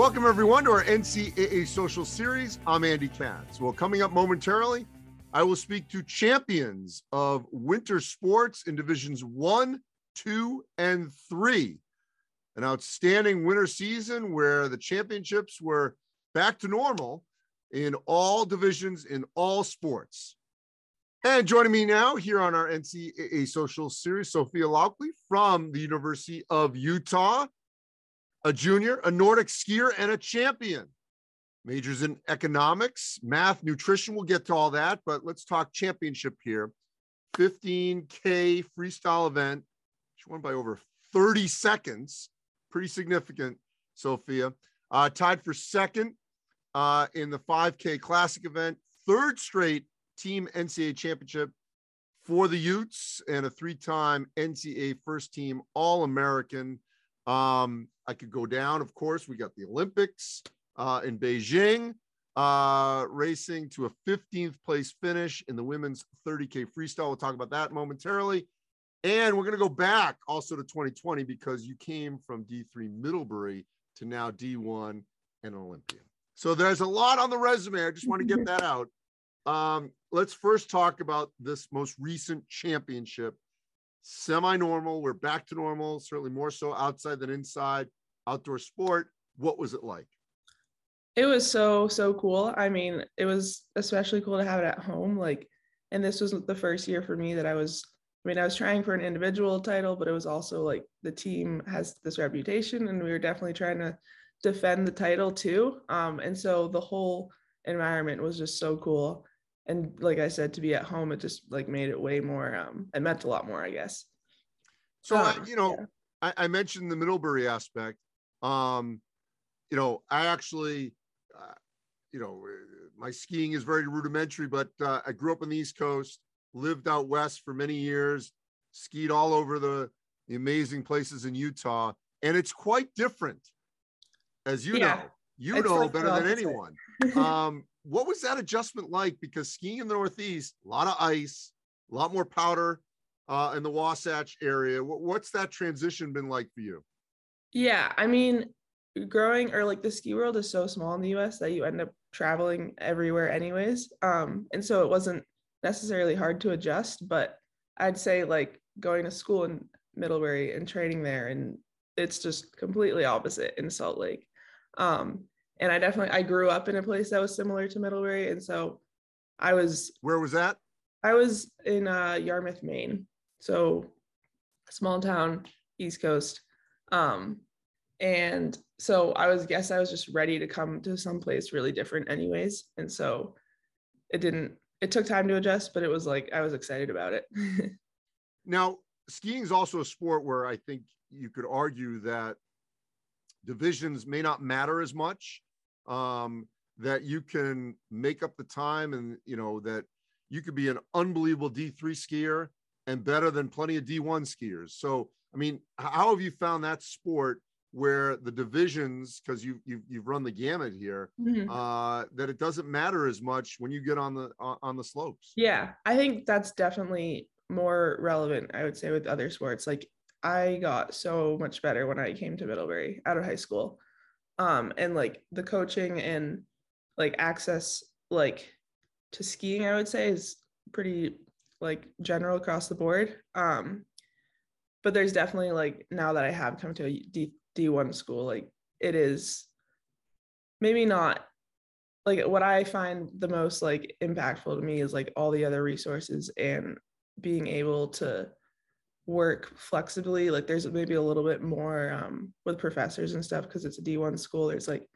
Welcome, everyone, to our NCAA Social Series. I'm Andy Katz. Well, coming up momentarily, I will speak to champions of winter sports in divisions one, two, and three. An outstanding winter season where the championships were back to normal in all divisions in all sports. And joining me now here on our NCAA Social Series, Sophia Laukli from the University of Utah, a junior, a Nordic skier, and a champion. Majors in economics, math, nutrition. We'll get to all that, but let's talk championship here. 15K freestyle event. She won by over 30 seconds. Pretty significant, Sophia. Uh, tied for second uh, in the 5K classic event. Third straight team NCAA championship for the Utes and a three time NCAA first team All American. Um, I could go down, of course. We got the Olympics uh, in Beijing, uh, racing to a 15th place finish in the women's 30K freestyle. We'll talk about that momentarily. And we're going to go back also to 2020 because you came from D3 Middlebury to now D1 and Olympia. So there's a lot on the resume. I just want to get that out. Um, let's first talk about this most recent championship. Semi normal. We're back to normal, certainly more so outside than inside. Outdoor sport. What was it like? It was so, so cool. I mean, it was especially cool to have it at home. Like, and this was the first year for me that I was, I mean, I was trying for an individual title, but it was also like the team has this reputation and we were definitely trying to defend the title too. Um, and so the whole environment was just so cool and like I said, to be at home, it just like made it way more. Um, it meant a lot more, I guess. So um, you know, yeah. I, I, mentioned the Middlebury aspect. Um, you know, I actually, uh, you know, my skiing is very rudimentary, but uh, I grew up on the East Coast, lived out west for many years, skied all over the, the amazing places in Utah, and it's quite different, as you yeah. know. You it's know like better than anyone. um, what was that adjustment like? Because skiing in the Northeast, a lot of ice, a lot more powder uh, in the Wasatch area. what's that transition been like for you? Yeah, I mean, growing or like the ski world is so small in the US that you end up traveling everywhere anyways. Um, and so it wasn't necessarily hard to adjust, but I'd say like going to school in Middlebury and training there and it's just completely opposite in Salt Lake. Um, and I definitely I grew up in a place that was similar to Middlebury, and so I was. Where was that? I was in uh, Yarmouth, Maine, so small town, East Coast, um, and so I was guess I was just ready to come to some place really different, anyways, and so it didn't. It took time to adjust, but it was like I was excited about it. now, skiing is also a sport where I think you could argue that divisions may not matter as much um, that you can make up the time and you know that you could be an unbelievable D3 skier and better than plenty of D1 skiers. So, I mean, how have you found that sport where the divisions, because you, you've, you've run the gamut here, mm-hmm. uh, that it doesn't matter as much when you get on the on the slopes? Yeah, I think that's definitely more relevant. I would say with other sports, like I got so much better when I came to Middlebury out of high school um and like the coaching and like access like to skiing i would say is pretty like general across the board. Um but there's definitely like now that i have come to a D, d1 school like it is maybe not like what i find the most like impactful to me is like all the other resources and being able to work flexibly like there's maybe a little bit more um, with professors and stuff because it's a d1 school there's like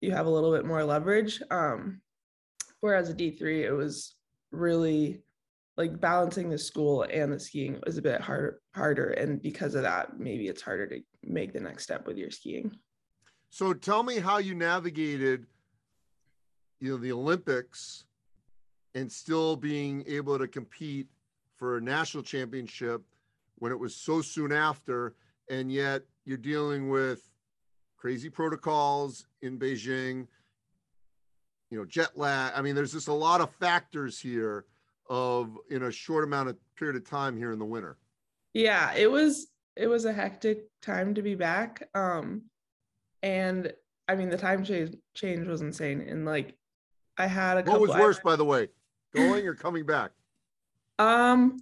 you have a little bit more leverage um, whereas a d3 it was really like balancing the school and the skiing was a bit hard, harder and because of that maybe it's harder to make the next step with your skiing. So tell me how you navigated you know the olympics and still being able to compete for a national championship when it was so soon after, and yet you're dealing with crazy protocols in Beijing, you know, jet lag. I mean, there's just a lot of factors here of in a short amount of period of time here in the winter. Yeah, it was it was a hectic time to be back. Um and I mean, the time change change was insane, and like I had a. What was worse, I, by the way, going or coming back? Um,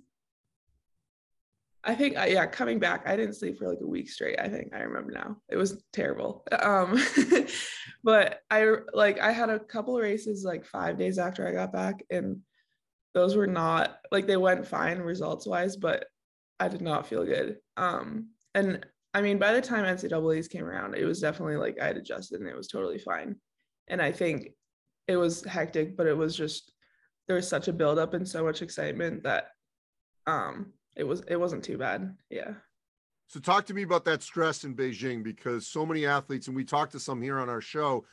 I think yeah, coming back, I didn't sleep for like a week straight. I think I remember now. It was terrible. Um, but I like I had a couple of races like five days after I got back, and those were not like they went fine results wise, but I did not feel good. Um, and I mean, by the time NCAA's came around, it was definitely like I had adjusted and it was totally fine. And I think it was hectic, but it was just there was such a buildup and so much excitement that um it was it wasn't too bad. Yeah. So talk to me about that stress in Beijing because so many athletes, and we talked to some here on our show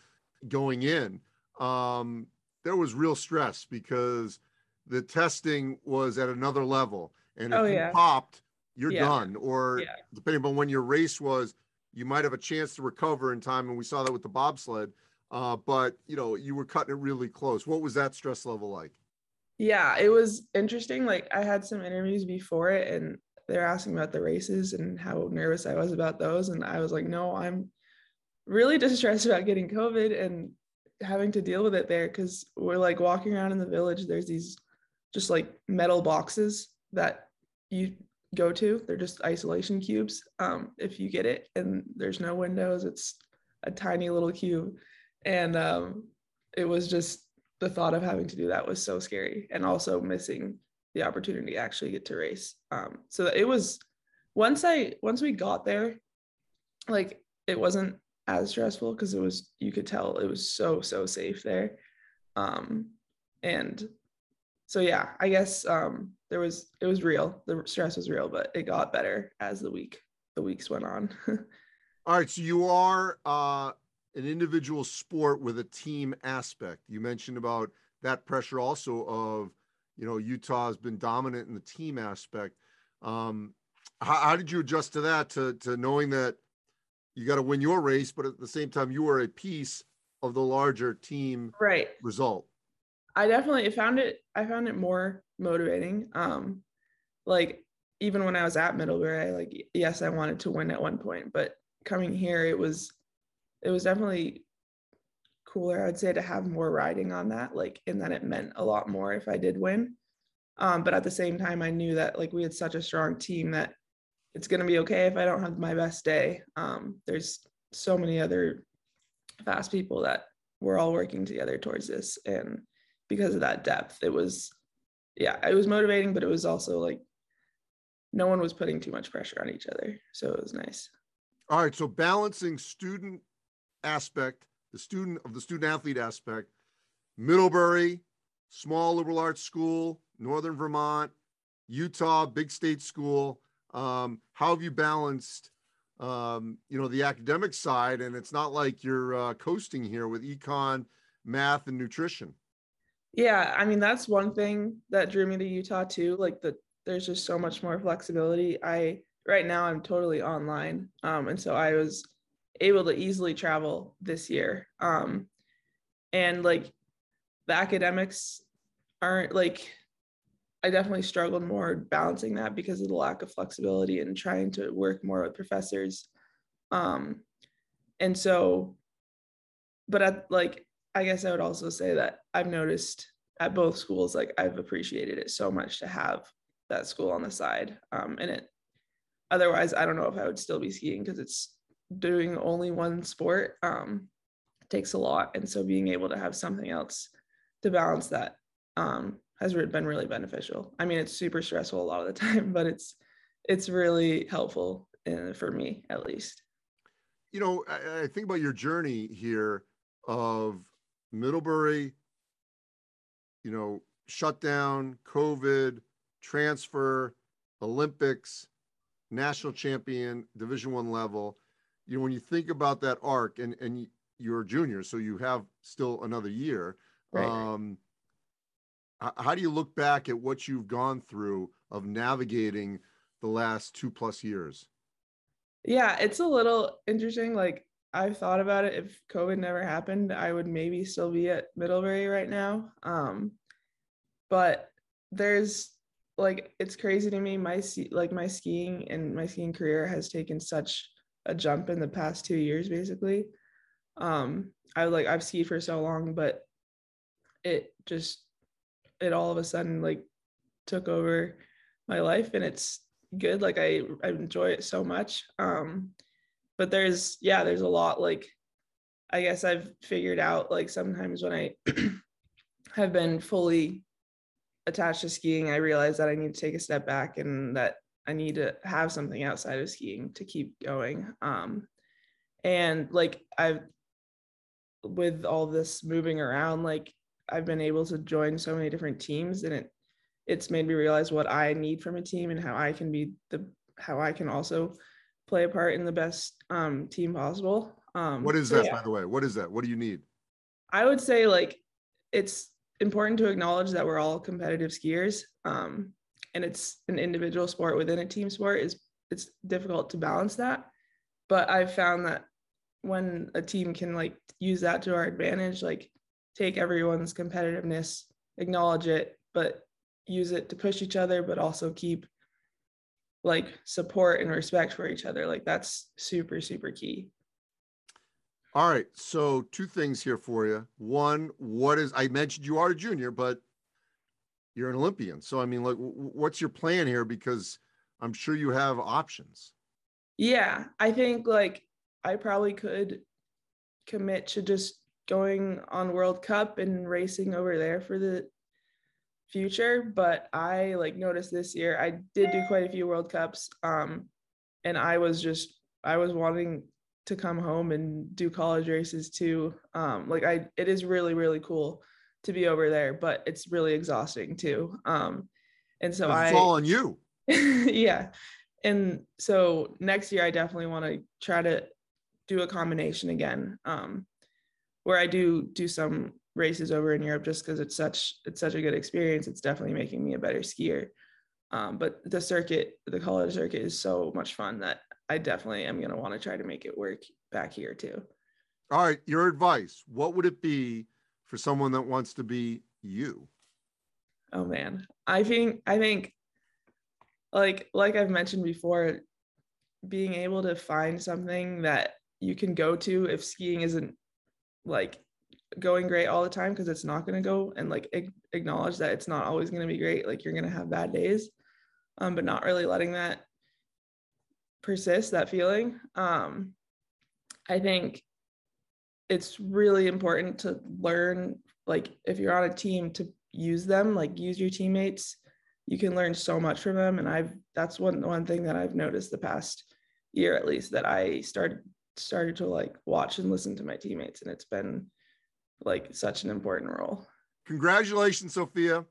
going in, um, there was real stress because the testing was at another level. And if oh, yeah. you popped, you're yeah. done. Or yeah. depending on when your race was, you might have a chance to recover in time. And we saw that with the bobsled. Uh, but you know, you were cutting it really close. What was that stress level like? Yeah, it was interesting. Like I had some interviews before it and they're asking about the races and how nervous I was about those. And I was like, no, I'm really distressed about getting COVID and having to deal with it there because we're like walking around in the village. There's these just like metal boxes that you go to. They're just isolation cubes. Um, if you get it and there's no windows, it's a tiny little cube. And um, it was just the thought of having to do that was so scary and also missing the opportunity to actually get to race. Um, so it was once I once we got there, like it wasn't as stressful because it was you could tell it was so so safe there. Um, and so yeah, I guess um, there was it was real. The stress was real, but it got better as the week the weeks went on. All right, so you are uh, an individual sport with a team aspect. You mentioned about that pressure also of you know Utah has been dominant in the team aspect. Um, how, how did you adjust to that? To to knowing that you got to win your race, but at the same time you are a piece of the larger team right result. I definitely found it. I found it more motivating. Um, like even when I was at Middlebury, I, like yes, I wanted to win at one point, but coming here, it was, it was definitely cooler. I'd say to have more riding on that, like, and that it meant a lot more if I did win. Um, but at the same time, I knew that like we had such a strong team that it's gonna be okay if I don't have my best day. Um, there's so many other fast people that we're all working together towards this, and because of that depth. It was, yeah, it was motivating, but it was also like no one was putting too much pressure on each other. So it was nice. All right. So balancing student aspect, the student of the student athlete aspect, Middlebury, small liberal arts school, Northern Vermont, Utah, big state school. Um, how have you balanced, um, you know, the academic side? And it's not like you're uh, coasting here with econ, math, and nutrition. Yeah, I mean that's one thing that drew me to Utah too. Like the there's just so much more flexibility. I right now I'm totally online, um, and so I was able to easily travel this year. Um, and like the academics aren't like I definitely struggled more balancing that because of the lack of flexibility and trying to work more with professors. Um, and so, but at like I guess I would also say that I've noticed at both schools, like I've appreciated it so much to have that school on the side. Um, and it, otherwise, I don't know if I would still be skiing because it's doing only one sport um, takes a lot. And so being able to have something else to balance that um, has been really beneficial. I mean, it's super stressful a lot of the time, but it's, it's really helpful in, for me at least. You know, I, I think about your journey here of Middlebury, you know, shutdown, COVID, transfer, Olympics, national champion, Division One level. You know, when you think about that arc, and and you're a junior, so you have still another year. Right. Um, how do you look back at what you've gone through of navigating the last two plus years? Yeah, it's a little interesting. Like I've thought about it. If COVID never happened, I would maybe still be at Middlebury right now. Um, but there's like it's crazy to me. My like my skiing and my skiing career has taken such a jump in the past two years, basically. Um, I like I've skied for so long, but it just it all of a sudden like took over my life and it's good. Like I I enjoy it so much. Um, but there's yeah, there's a lot like I guess I've figured out like sometimes when I have been fully attached to skiing, I realize that I need to take a step back and that I need to have something outside of skiing to keep going. Um, and like I've with all this moving around, like I've been able to join so many different teams and it it's made me realize what I need from a team and how I can be the how I can also play a part in the best um, team possible. Um, what is that, yeah. by the way? What is that? What do you need? I would say like it's important to acknowledge that we're all competitive skiers, um, and it's an individual sport within a team sport. is It's difficult to balance that, but I've found that when a team can like use that to our advantage, like take everyone's competitiveness, acknowledge it, but use it to push each other, but also keep like support and respect for each other. Like that's super, super key. All right. So two things here for you. One, what is I mentioned you are a junior, but you're an Olympian. So I mean, like, what's your plan here? Because I'm sure you have options. Yeah, I think like I probably could commit to just going on World Cup and racing over there for the future. But I like noticed this year I did do quite a few World Cups. Um, and I was just I was wanting to come home and do college races too. Um, like I it is really, really cool to be over there, but it's really exhausting too. Um, and so it's I all on you. yeah. And so next year I definitely want to try to do a combination again. Um, where I do do some races over in Europe just because it's such it's such a good experience. It's definitely making me a better skier. Um, but the circuit, the college circuit, is so much fun that I definitely am going to want to try to make it work back here too. All right, your advice. What would it be for someone that wants to be you? Oh man, I think I think like like I've mentioned before, being able to find something that you can go to if skiing isn't like going great all the time because it's not going to go and like acknowledge that it's not always going to be great like you're going to have bad days um but not really letting that persist that feeling um i think it's really important to learn like if you're on a team to use them like use your teammates. You can learn so much from them and i've that's one one thing that i've noticed the past year at least that i started started to like watch and listen to my teammates and it's been like such an important role. Congratulations sophia.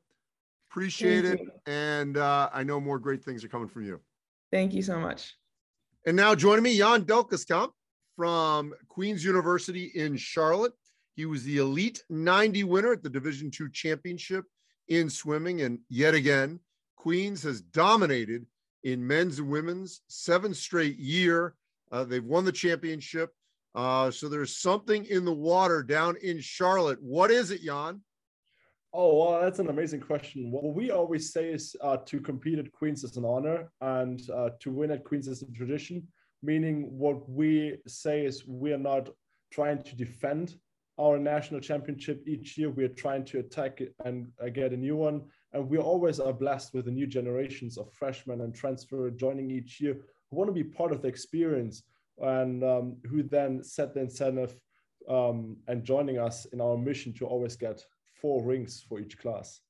Appreciate it and uh, i know more great things are coming from you. Thank you so much. And now joining me, Jan Delkeskamp from Queen's University in Charlotte. He was the Elite 90 winner at the Division II Championship in swimming. And yet again, Queens has dominated in men's and women's seven straight year. Uh, they've won the championship. Uh, so there's something in the water down in Charlotte. What is it, Jan? Oh, well, that's an amazing question. What we always say is uh, to compete at Queens is an honor and uh, to win at Queens is a tradition, meaning what we say is we are not trying to defend our national championship each year. We are trying to attack it and uh, get a new one. And we always are blessed with the new generations of freshmen and transfer joining each year who want to be part of the experience and um, who then set the incentive um, and joining us in our mission to always get four rings for each class.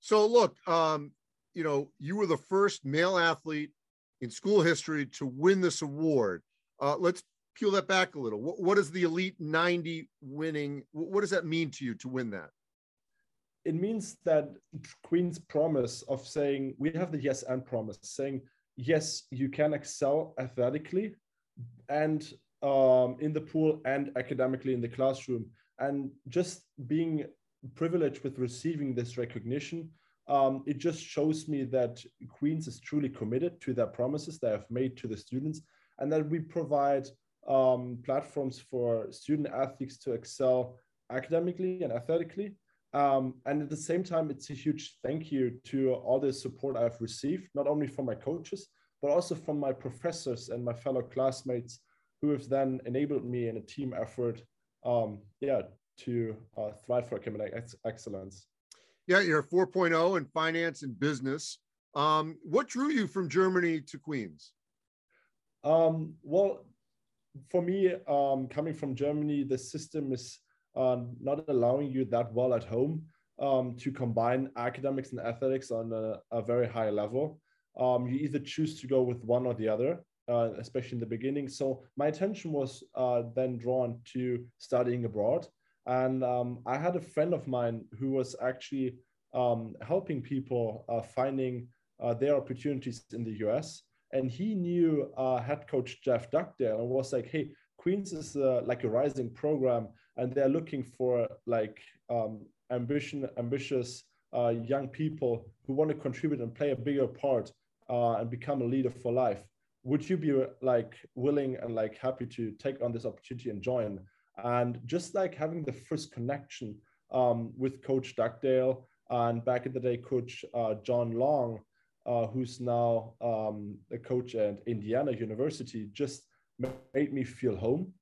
So look, um, you know, you were the first male athlete in school history to win this award. Uh, let's peel that back a little. What, what is the Elite 90 winning? What does that mean to you to win that? It means that Queen's promise of saying, we have the yes and promise, saying, yes, you can excel athletically and um, in the pool and academically in the classroom. And just being privileged with receiving this recognition, um, it just shows me that Queens is truly committed to their promises they have made to the students and that we provide um, platforms for student athletes to excel academically and athletically. Um, and at the same time, it's a huge thank you to all the support I've received, not only from my coaches, but also from my professors and my fellow classmates who have then enabled me in a team effort um, yeah, to uh, thrive for academic ex- excellence. Yeah, you're 4.0 in finance and business. Um, what drew you from Germany to Queens? Um, well, for me, um, coming from Germany, the system is uh, not allowing you that well at home um, to combine academics and athletics on a, a very high level. Um, you either choose to go with one or the other, uh, especially in the beginning. So my attention was uh, then drawn to studying abroad. And um, I had a friend of mine who was actually um, helping people uh, finding uh, their opportunities in the US. And he knew uh, head coach Jeff Dugdale and was like, hey, Queens is uh, like a rising program, and they're looking for like um, ambition, ambitious uh, young people who want to contribute and play a bigger part uh, and become a leader for life. Would you be like willing and like happy to take on this opportunity and join? And just like having the first connection um, with Coach Dugdale and back in the day, Coach uh, John Long, uh, who's now um, a coach at Indiana University, just made me feel home.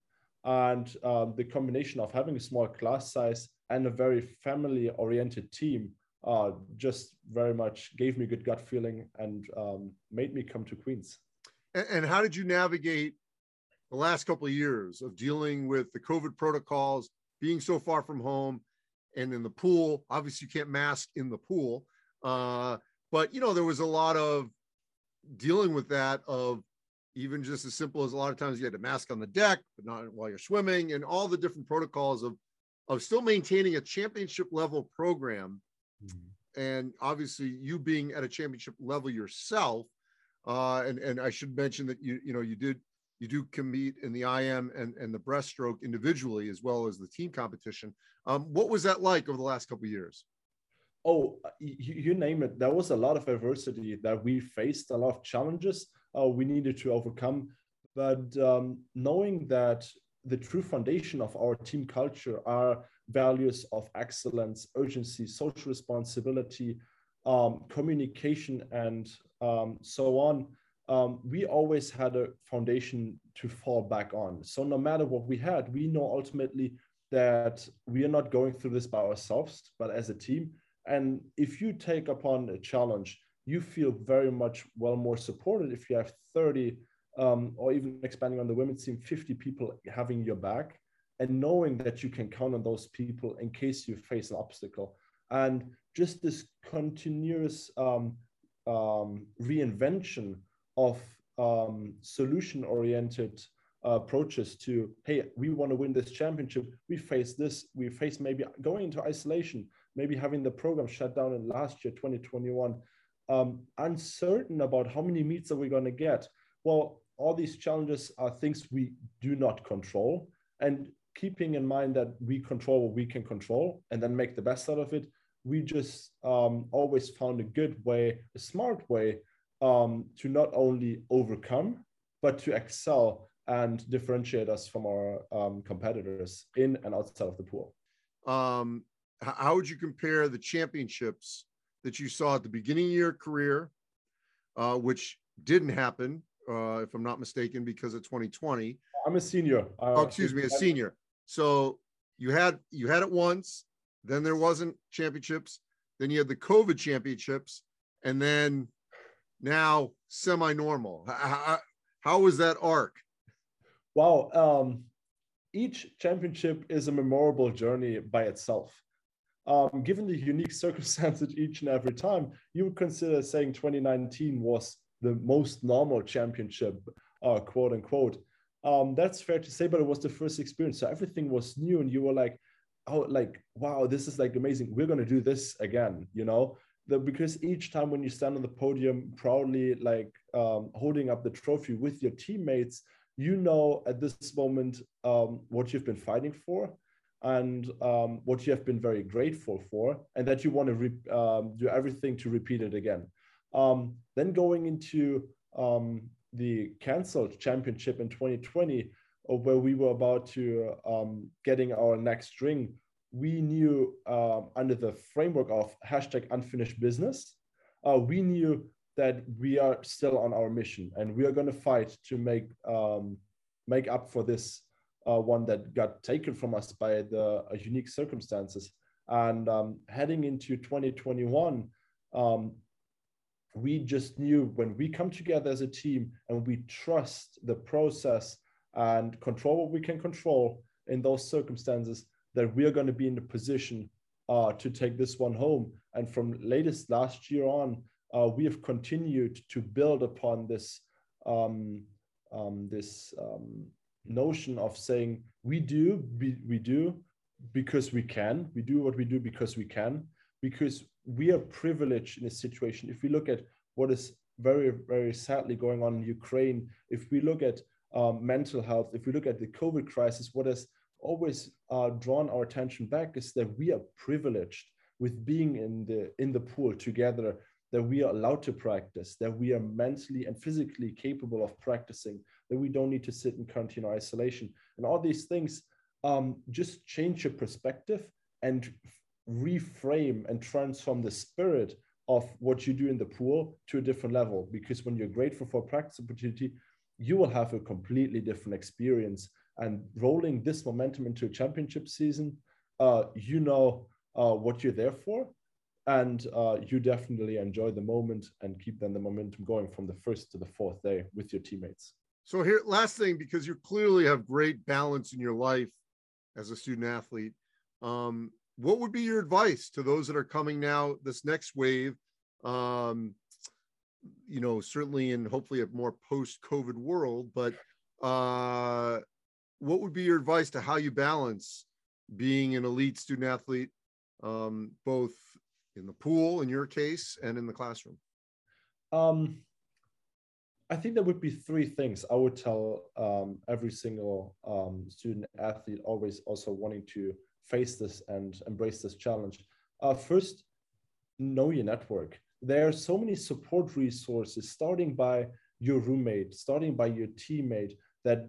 And um, the combination of having a small class size and a very family oriented team uh, just very much gave me good gut feeling and um, made me come to Queens. And how did you navigate the last couple of years of dealing with the COVID protocols, being so far from home, and in the pool? Obviously, you can't mask in the pool, uh, but you know there was a lot of dealing with that of even just as simple as a lot of times you had to mask on the deck, but not while you're swimming, and all the different protocols of of still maintaining a championship level program. Mm-hmm. And obviously, you being at a championship level yourself, uh, and and I should mention that you you know you did you do compete in the IM and and the breaststroke individually as well as the team competition. Um, what was that like over the last couple of years? Oh, you, you, name it. There was a lot of adversity that we faced, a lot of challenges uh, we needed to overcome. But um, knowing that the true foundation of our team culture are values of excellence, urgency, social responsibility, um, communication, and um, so on. Um, we always had a foundation to fall back on. So no matter what we had, we know ultimately that we are not going through this by ourselves, but as a team. And if you take upon a challenge, you feel very much well more supported if you have 30 um, or even expanding on the women's team, 50 people having your back and knowing that you can count on those people in case you face an obstacle. And just this continuous um, um, reinvention of um, solution oriented uh, approaches to, hey, we want to win this championship. We face this, we face maybe going into isolation, maybe having the program shut down in last year, 2021. Um, uncertain about how many meets are we going to get. Well, all these challenges are things we do not control. And keeping in mind that we control what we can control and then make the best out of it, we just um, always found a good way, a smart way um, to not only overcome, but to excel and differentiate us from our um, competitors in and outside of the pool. Um, how would you compare the championships that you saw at the beginning of your career, uh, which didn't happen uh, if I'm not mistaken, because of 2020. I'm a senior. Uh, oh, excuse me, a senior. So you had you had it once, then there wasn't championships, then you had the COVID championships, and then now semi-normal. How, how was that arc? Wow. Um, each championship is a memorable journey by itself. Um, given the unique circumstances each and every time, you would consider saying 2019 was the most normal championship, uh, quote unquote. Um, that's fair to say, but it was the first experience. So everything was new, and you were like, oh, like, wow, this is like amazing. We're going to do this again, you know? The, because each time when you stand on the podium proudly, like um, holding up the trophy with your teammates, you know at this moment um, what you've been fighting for and um, what you have been very grateful for, and that you want to re- um, do everything to repeat it again. Um, then going into um, the canceled championship in 2020, uh, where we were about to getting our next ring, we knew um, under the framework of hashtag unfinished business, uh, we knew that we are still on our mission and we are going to fight to make um, make up for this uh, one that got taken from us by the uh, unique circumstances. And um, heading into 2021, um, we just knew when we come together as a team and we trust the process and control what we can control in those circumstances, that we are going to be in the position uh, to take this one home. And from latest last year on, uh, we have continued to build upon this um, um, this um, notion of saying we do we, we do because we can. We do what we do because we can. Because we are privileged in a situation. If we look at what is very very sadly going on in ukraine if we look at um, mental health if we look at the covid crisis what has always uh, drawn our attention back is that we are privileged with being in the in the pool together that we are allowed to practice that we are mentally and physically capable of practicing that we don't need to sit in quarantine or isolation. And all these things um, just change your perspective and reframe and transform the spirit of what you do in the pool to a different level. Because when you're grateful for practice opportunity you will have a completely different experience and rolling this momentum into a championship season, uh, you know uh, what you're there for, and uh, you definitely enjoy the moment and keep then the momentum going from the first to the fourth day with your teammates. So here, last thing, because you clearly have great balance in your life as a student athlete, um, what would be your advice to those that are coming now, this next wave? Um, you know, certainly in hopefully a more post-COVID world, but uh, what would be your advice to how you balance being an elite student athlete, um, both in the pool in your case and in the classroom? Um, I think there would be three things I would tell um, every single um, student athlete, always also wanting to face this and embrace this challenge. Uh, first, know your network. There are so many support resources, starting by your roommate, starting by your teammate, that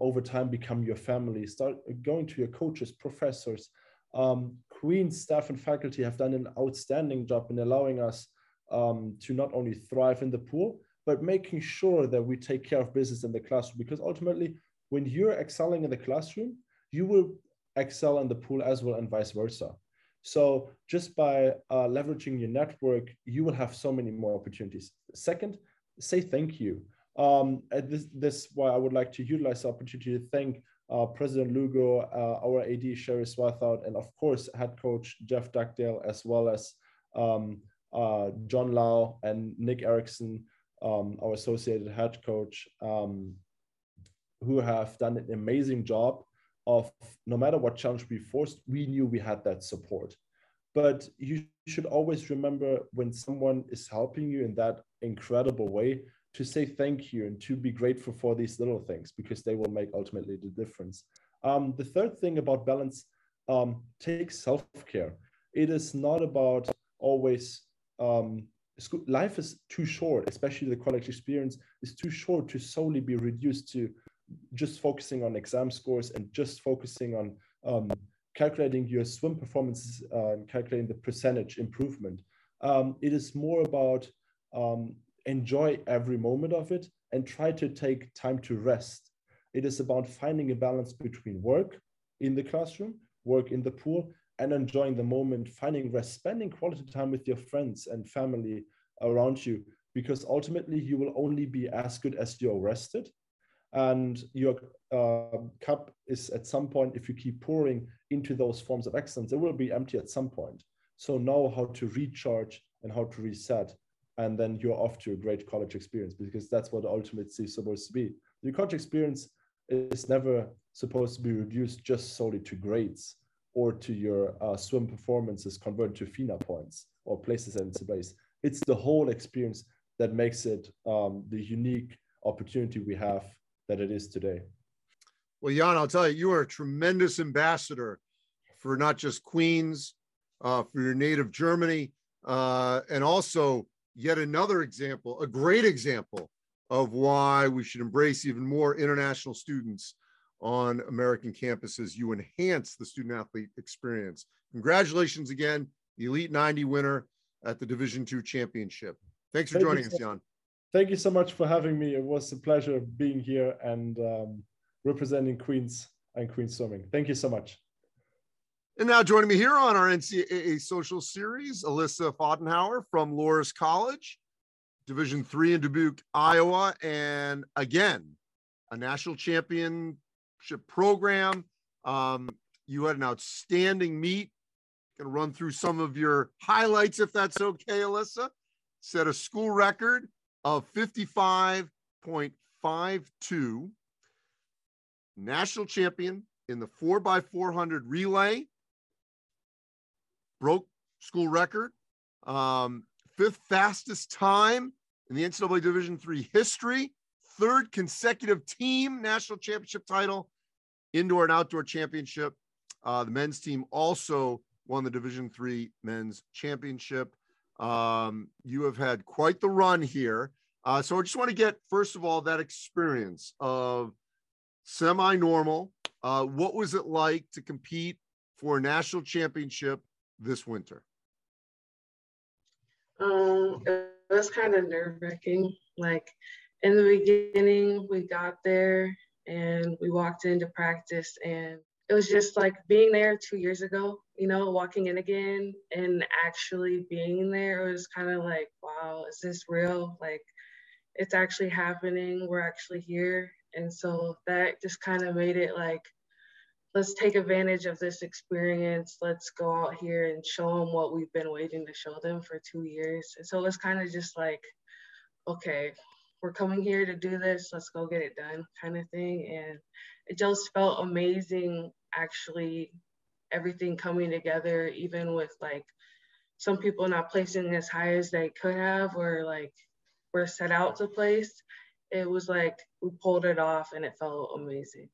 over time become your family. Start going to your coaches professors. Um, queen's staff and faculty have done an outstanding job in allowing us um, to not only thrive in the pool but making sure that we take care of business in the classroom. Because ultimately when you're excelling in the classroom you will excel in the pool as well and vice versa. So just by uh, leveraging your network you will have so many more opportunities. Second say thank you um, this, this why I would like to utilize the opportunity to thank uh, President Lugo, uh, our AD Sherry Swarthout, and of course head coach Jeff Dugdale, as well as um, uh, John Lau and Nick Erickson, um, our associated head coach, um, who have done an amazing job of no matter what challenge we forced, we knew we had that support. But you should always remember when someone is helping you in that incredible way, to say thank you and to be grateful for these little things because they will make ultimately the difference. Um, the third thing about balance um, takes self care. It is not about always. Um, school, life is too short, especially the college experience is too short to solely be reduced to just focusing on exam scores and just focusing on um, calculating your swim performances uh, and calculating the percentage improvement. Um, it is more about um, enjoy every moment of it and try to take time to rest. It is about finding a balance between work in the classroom, work in the pool, and enjoying the moment, finding rest, spending quality time with your friends and family around you, because ultimately you will only be as good as you're rested. And your uh, cup is at some point, if you keep pouring into those forms of excellence, it will be empty at some point. So know how to recharge and how to reset and then you're off to a great college experience because that's what ultimately is supposed to be. The college experience is never supposed to be reduced just solely to grades or to your uh, swim performances converted to FINA points or places in space. It's the whole experience that makes it um, the unique opportunity we have that it is today. Well, Jan, I'll tell you, you are a tremendous ambassador for not just Queens, uh, for your native Germany, uh, and also yet another example, a great example of why we should embrace even more international students on American campuses. You enhance the student athlete experience. Congratulations again, the Elite 90 winner at the Division Two Championship. Thanks for Thank joining us, Jan. Thank you so much for having me. It was a pleasure being here and um, representing Queens and Queens Swimming. Thank you so much. And now joining me here on our NCAA social series, Alyssa Fodenhauer from Loras College, Division three in Dubuque, Iowa, and again, a national championship program. Um, you had an outstanding meet. Going to run through some of your highlights, if that's okay, Alyssa. Set a school record of 55.52. National champion in the 4x400 relay. Broke school record. Um, fifth fastest time in the NCAA Division three history. Third consecutive team national championship title, indoor and outdoor championship. Uh, the men's team also won the Division three men's championship. Um, you have had quite the run here. Uh, so I just want to get, first of all, that experience of semi normal. Uh, what was it like to compete for a national championship this winter? Um, it was kind of nerve wracking. Like in the beginning, we got there and we walked into practice and it was just like being there two years ago, you know, walking in again and actually being there. It was kind of like, wow, is this real? Like, it's actually happening. We're actually here. And so that just kind of made it like, let's take advantage of this experience. Let's go out here and show them what we've been waiting to show them for two years. And so it's kind of just like, okay, we're coming here to do this. Let's go get it done, kind of thing. And it just felt amazing actually everything coming together even with like some people not placing as high as they could have or like were set out to place it was like we pulled it off and it felt amazing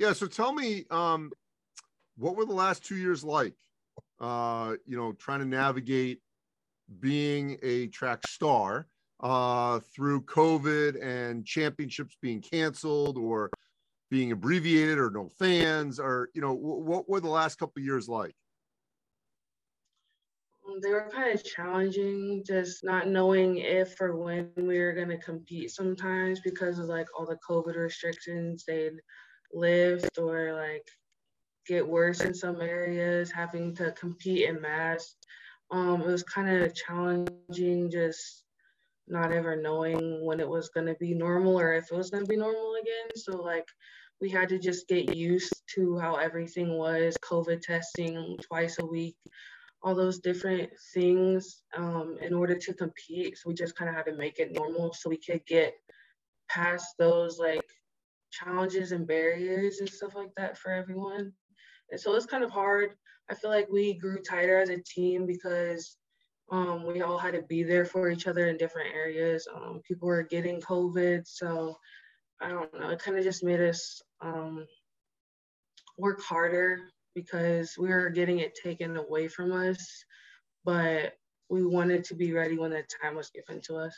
yeah so tell me um what were the last two years like uh you know trying to navigate being a track star uh through covid and championships being canceled or being abbreviated or no fans or you know what were the last couple years like? Um, they were kind of challenging just not knowing if or when we were going to compete sometimes because of like all the covid restrictions. They'd lift or like get worse in some areas having to compete in mass um, it was kind of challenging just not ever knowing when it was going to be normal or if it was going to be normal again so like we had to just get used to how everything was COVID testing twice a week, all those different things um, in order to compete. So we just kind of had to make it normal so we could get past those like challenges and barriers and stuff like that for everyone. And so it's kind of hard. I feel like we grew tighter as a team because um, we all had to be there for each other in different areas. Um, people were getting COVID, so I don't know. It kind of just made us um, work harder because we were getting it taken away from us, but we wanted to be ready when the time was given to us.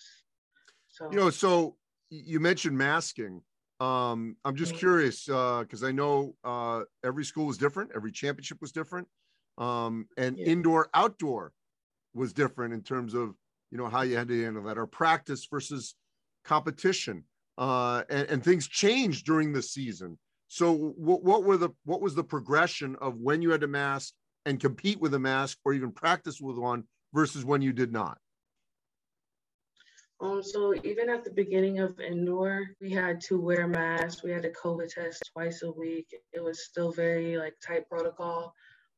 So you know, so you mentioned masking. Um, I'm just curious because uh, I know uh, every school was different, every championship was different, um, and yeah. indoor outdoor was different in terms of you know how you had to handle that or practice versus competition uh, and, and, things changed during the season. So, what, what were the what was the progression of when you had to mask and compete with a mask, or even practice with one, versus when you did not? Um, so even at the beginning of indoor, we had to wear masks. We had a COVID test twice a week. It was still very like tight protocol.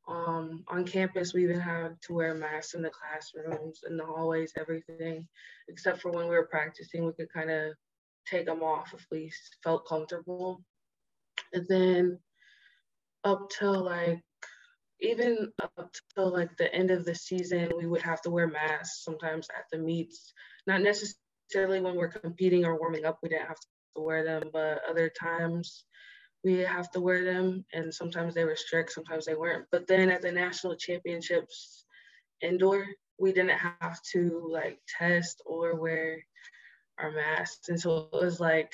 Um, on campus, we even had to wear masks in the classrooms, in the hallways, everything, except for when we were practicing, we could kind of take them off if we felt comfortable. And then up till like even up till like the end of the season, we would have to wear masks sometimes at the meets. Not necessarily when we're competing or warming up, we didn't have to wear them, but other times we have to wear them. And sometimes they were strict, sometimes they weren't. But then at the national championships indoor, we didn't have to like test or wear our masks. And so it was like,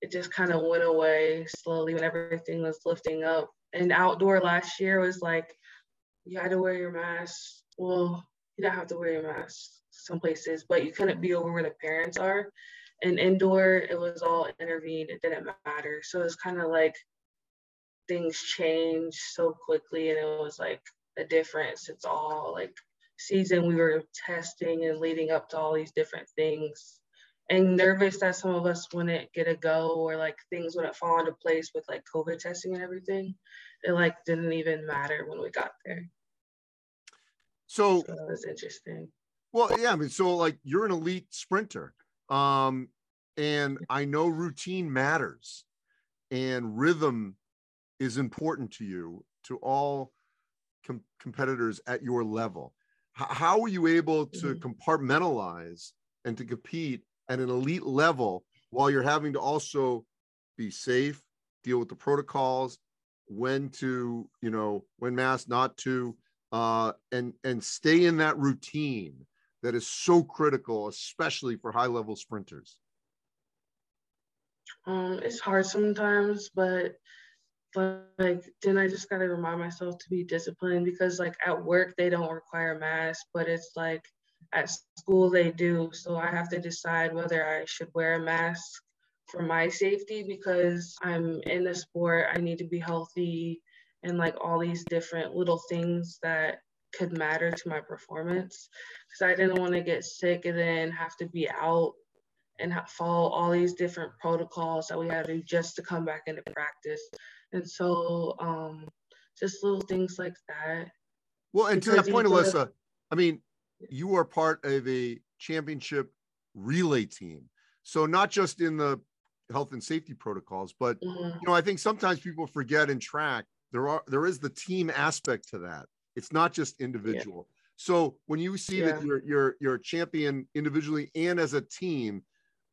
it just kind of went away slowly when everything was lifting up. And outdoor last year was like, you had to wear your mask. Well, you don't have to wear your mask some places, but you couldn't be over where the parents are. And indoor, it was all intervened. It didn't matter. So it was kind of like things change so quickly and it was like a difference. It's all like season we were testing and leading up to all these different things and nervous that some of us wouldn't get a go or like things wouldn't fall into place with like COVID testing and everything. It like didn't even matter when we got there. So, so that was interesting. Well, yeah, I mean, so like you're an elite sprinter. Um, and I know routine matters and rhythm is important to you, to all com- competitors at your level. H- how are you able to mm-hmm. compartmentalize and to compete at an elite level while you're having to also be safe, deal with the protocols, when to, you know, when mask, not to, uh, and and stay in that routine that is so critical, especially for high level sprinters? Um, it's hard sometimes, but but like then I just gotta remind myself to be disciplined because like at work they don't require masks, but it's like at school they do. So I have to decide whether I should wear a mask for my safety because I'm in the sport. I need to be healthy and like all these different little things that could matter to my performance because I didn't want to get sick and then have to be out and follow all these different protocols that we had to do just to come back into practice. And so um, just little things like that. Well, and to that point, Alyssa, I mean, you are part of a championship relay team. So not just in the health and safety protocols, but mm-hmm. you know, I think sometimes people forget in track there are there is the team aspect to that. It's not just individual. Yeah. So when you see yeah. that you're you're you're a champion individually and as a team,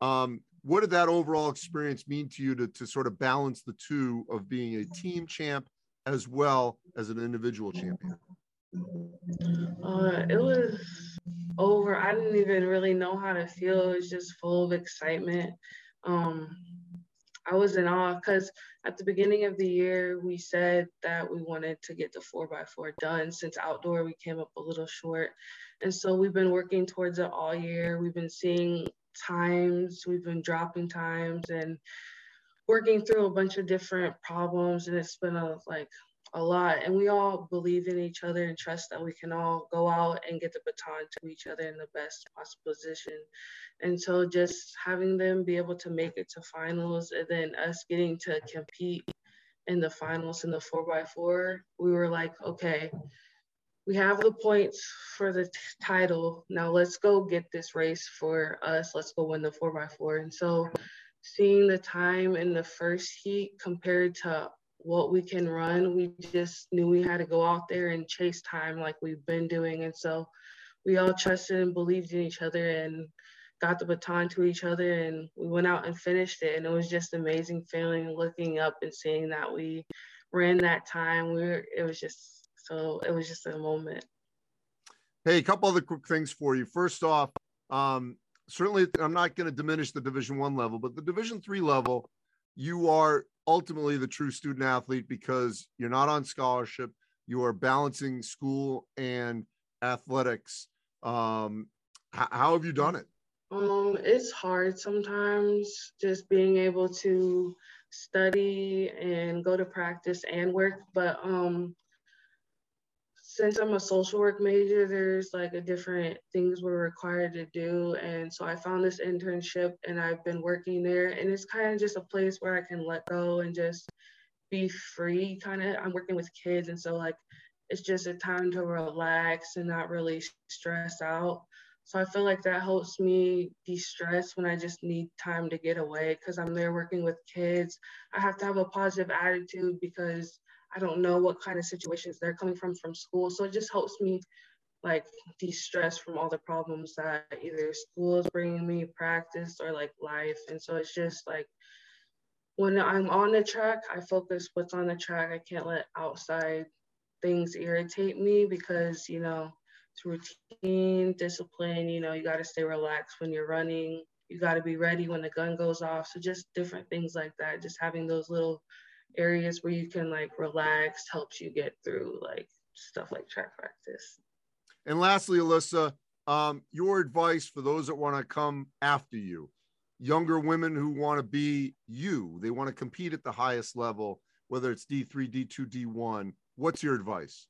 um, what did that overall experience mean to you to, to sort of balance the two of being a team champ as well as an individual champion? Uh, it was over. I didn't even really know how to feel. It was just full of excitement. Um, I was in awe because at the beginning of the year, we said that we wanted to get the 4x4 done since outdoor we came up a little short. And so we've been working towards it all year. We've been seeing times, we've been dropping times and working through a bunch of different problems. And it's been a like a lot and we all believe in each other and trust that we can all go out and get the baton to each other in the best possible position. And so just having them be able to make it to finals and then us getting to compete in the finals in the 4x4 we were like okay we have the points for the t- title. Now let's go get this race for us. Let's go win the 4x4 and so seeing the time in the first heat compared to what we can run. We just knew we had to go out there and chase time like we've been doing. And so we all trusted and believed in each other and got the baton to each other and we went out and finished it. And it was just amazing feeling looking up and seeing that we ran that time. We were, it was just so it was just a moment. Hey, a couple other quick things for you. First off, um, certainly I'm not going to diminish the division one level, but the division three level, you are ultimately the true student athlete because you're not on scholarship. You are balancing school and athletics. Um, h- how have you done it? Um, it's hard sometimes just being able to study and go to practice and work, but um, since I'm a social work major, there's like a different things we're required to do. And so I found this internship and I've been working there. And it's kind of just a place where I can let go and just be free. Kind of, I'm working with kids. And so, like, it's just a time to relax and not really stress out. So I feel like that helps me de stress when I just need time to get away because I'm there working with kids. I have to have a positive attitude because I don't know what kind of situations they're coming from from school. So it just helps me like de-stress from all the problems that either school is bringing me, practice, or like life. And so it's just like when I'm on the track, I focus what's on the track. I can't let outside things irritate me because you know it's routine, discipline. You know, you got to stay relaxed when you're running. You got to be ready when the gun goes off. So just different things like that. Just having those little areas where you can like relax helps you get through like stuff like track practice. And lastly, Alyssa, um, your advice for those that want to come after you, younger women who want to be you, they want to compete at the highest level. whether it's D3, D2, D1. What's your advice?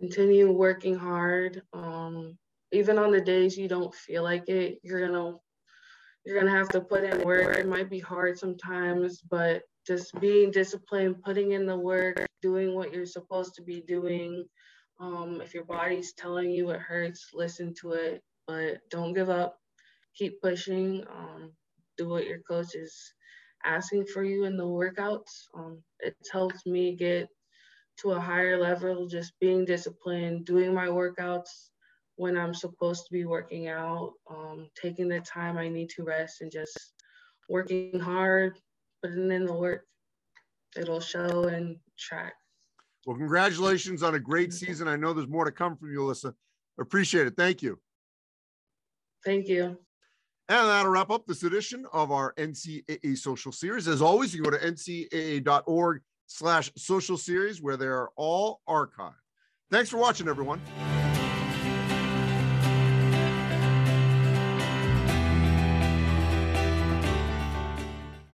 Continue working hard. Um, even on the days you don't feel like it, you're gonna you're gonna have to put in work. It might be hard sometimes, but just being disciplined, putting in the work, doing what you're supposed to be doing. Um, if your body's telling you it hurts, listen to it, but don't give up. Keep pushing. Um, do what your coach is asking for you in the workouts. Um, it's helped me get to a higher level, just being disciplined, doing my workouts when I'm supposed to be working out, um, taking the time I need to rest, and just working hard, putting in the work. It'll show and track. Well, congratulations on a great season. I know there's more to come from you, Alyssa. Appreciate it. Thank you. Thank you. And that'll wrap up this edition of our NCAA social series. As always, you can go to ncaa.org slash social series where they are all archived. Thanks for watching, everyone.